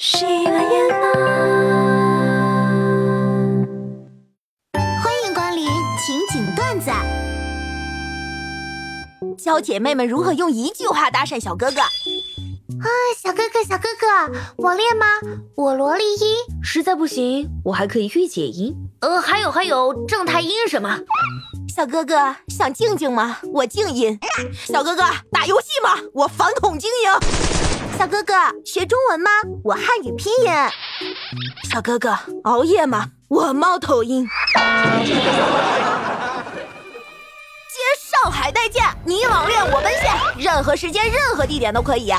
喜马耶马，欢迎光临情景段子，教姐妹们如何用一句话搭讪小哥哥。啊，小哥哥，小哥哥，网恋吗？我萝莉音，实在不行，我还可以御姐音。呃，还有还有正太音什么？小哥哥想静静吗？我静音。小哥哥打游戏吗？我反恐精英。小哥哥学中文吗？我汉语拼音。小哥哥熬夜吗？我猫头鹰。接上海代驾，你网恋我奔现，任何时间任何地点都可以。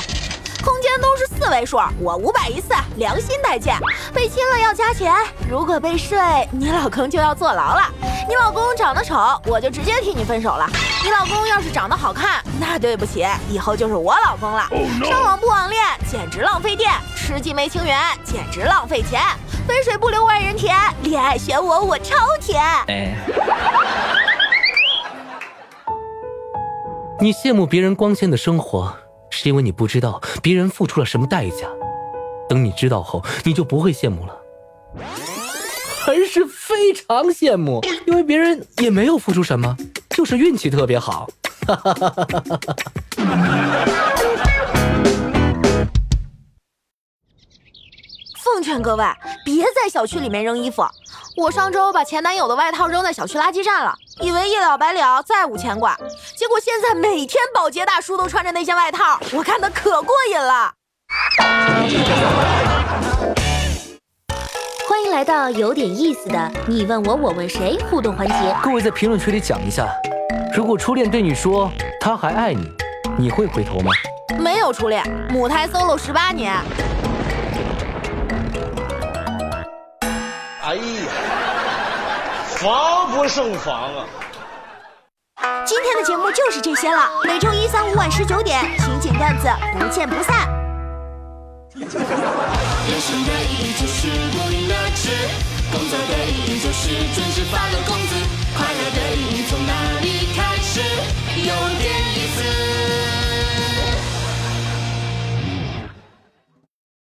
空间都是四位数，我五百一次，良心代驾。被亲了要加钱，如果被睡，你老公就要坐牢了。你老长得丑，我就直接替你分手了。你老公要是长得好看，那对不起，以后就是我老公了。上网不网恋，简直浪费电；吃鸡没情缘，简直浪费钱。肥水不流外人田，恋爱选我，我超甜。哎，你羡慕别人光鲜的生活。是因为你不知道别人付出了什么代价，等你知道后，你就不会羡慕了，而是非常羡慕，因为别人也没有付出什么，就是运气特别好。奉劝各位，别在小区里面扔衣服。我上周把前男友的外套扔在小区垃圾站了，以为一了百了，再无牵挂。结果现在每天保洁大叔都穿着那件外套，我看的可过瘾了。欢迎来到有点意思的你问我我问谁互动环节。各位在评论区里讲一下，如果初恋对你说他还爱你，你会回头吗？没有初恋，母胎 solo 十八年。哎呀，防不胜防啊！今天的节目就是这些了。每周一、三、五晚十九点，情景段子不见不散。人生的意义就是不停的是，工作的意义就是准时发了工，